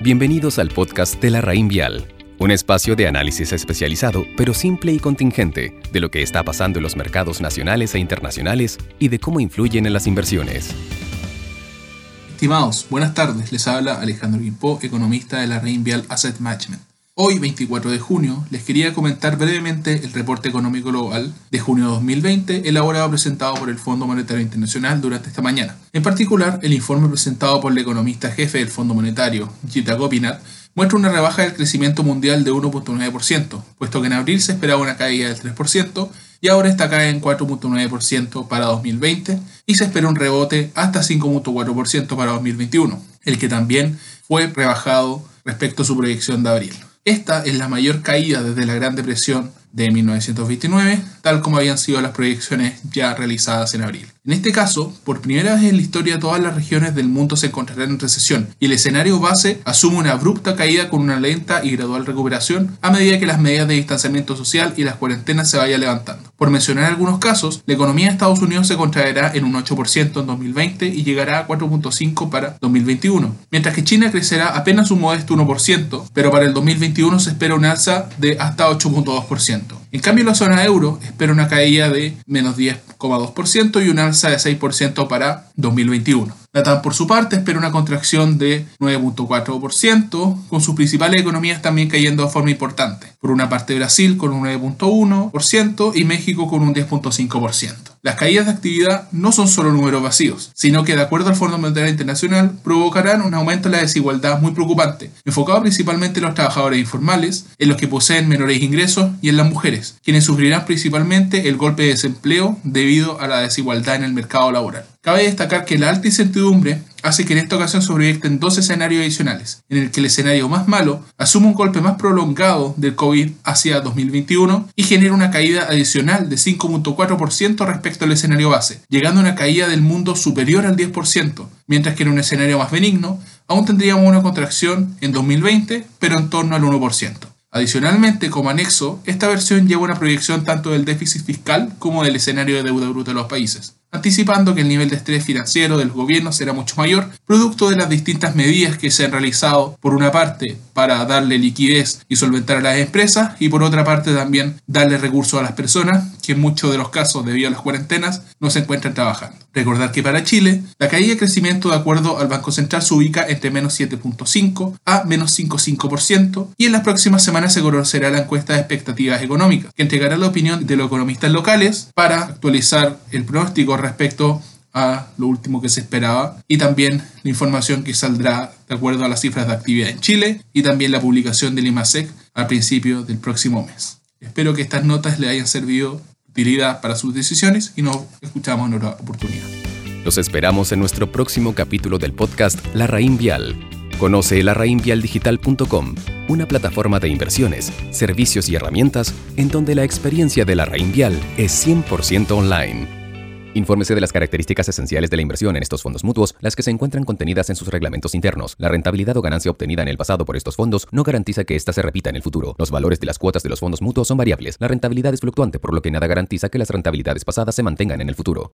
Bienvenidos al podcast de la Raín Vial, un espacio de análisis especializado, pero simple y contingente, de lo que está pasando en los mercados nacionales e internacionales y de cómo influyen en las inversiones. Estimados, buenas tardes. Les habla Alejandro Guipó, economista de la Raín Vial Asset Management. Hoy, 24 de junio, les quería comentar brevemente el reporte económico global de junio de 2020 elaborado y presentado por el Fondo Monetario Internacional durante esta mañana. En particular, el informe presentado por el economista jefe del Fondo Monetario, Gita Gopinath, muestra una rebaja del crecimiento mundial de 1.9%, puesto que en abril se esperaba una caída del 3% y ahora está cae en 4.9% para 2020 y se espera un rebote hasta 5.4% para 2021, el que también fue rebajado respecto a su proyección de abril. Esta es la mayor caída desde la Gran Depresión de 1929, tal como habían sido las proyecciones ya realizadas en abril. En este caso, por primera vez en la historia todas las regiones del mundo se encontrarán en recesión y el escenario base asume una abrupta caída con una lenta y gradual recuperación a medida que las medidas de distanciamiento social y las cuarentenas se vayan levantando. Por mencionar algunos casos, la economía de Estados Unidos se contraerá en un 8% en 2020 y llegará a 4.5% para 2021, mientras que China crecerá apenas un modesto 1%, pero para el 2021 se espera un alza de hasta 8.2%. En cambio, la zona euro espera una caída de menos 10,2% y un alza de 6% para 2021. Latam, por su parte, espera una contracción de 9.4%, con sus principales economías también cayendo de forma importante. Por una parte, Brasil con un 9.1% y México con un 10.5%. Las caídas de actividad no son solo números vacíos, sino que, de acuerdo al Fondo Monetario Internacional, provocarán un aumento de la desigualdad muy preocupante, enfocado principalmente en los trabajadores informales, en los que poseen menores ingresos y en las mujeres, quienes sufrirán principalmente el golpe de desempleo debido a la desigualdad en el mercado laboral. Cabe destacar que la alta incertidumbre hace que en esta ocasión se proyecten dos escenarios adicionales, en el que el escenario más malo asume un golpe más prolongado del COVID hacia 2021 y genera una caída adicional de 5.4% respecto al escenario base, llegando a una caída del mundo superior al 10%, mientras que en un escenario más benigno aún tendríamos una contracción en 2020, pero en torno al 1%. Adicionalmente, como anexo, esta versión lleva una proyección tanto del déficit fiscal como del escenario de deuda bruta de los países anticipando que el nivel de estrés financiero del gobierno será mucho mayor, producto de las distintas medidas que se han realizado, por una parte, para darle liquidez y solventar a las empresas, y por otra parte también darle recursos a las personas, que en muchos de los casos, debido a las cuarentenas, no se encuentran trabajando. Recordar que para Chile, la caída de crecimiento de acuerdo al Banco Central se ubica entre menos 7.5 a menos 5,5%, y en las próximas semanas se conocerá la encuesta de expectativas económicas, que entregará la opinión de los economistas locales para actualizar el pronóstico respecto a lo último que se esperaba y también la información que saldrá de acuerdo a las cifras de actividad en Chile y también la publicación del IMASEC al principio del próximo mes. Espero que estas notas le hayan servido utilidad para sus decisiones y nos escuchamos en otra oportunidad. Los esperamos en nuestro próximo capítulo del podcast La Raín Vial. Conoce larraínvialdigital.com, una plataforma de inversiones, servicios y herramientas en donde la experiencia de la Raín Vial es 100% online. Infórmese de las características esenciales de la inversión en estos fondos mutuos, las que se encuentran contenidas en sus reglamentos internos. La rentabilidad o ganancia obtenida en el pasado por estos fondos no garantiza que ésta se repita en el futuro. Los valores de las cuotas de los fondos mutuos son variables. La rentabilidad es fluctuante, por lo que nada garantiza que las rentabilidades pasadas se mantengan en el futuro.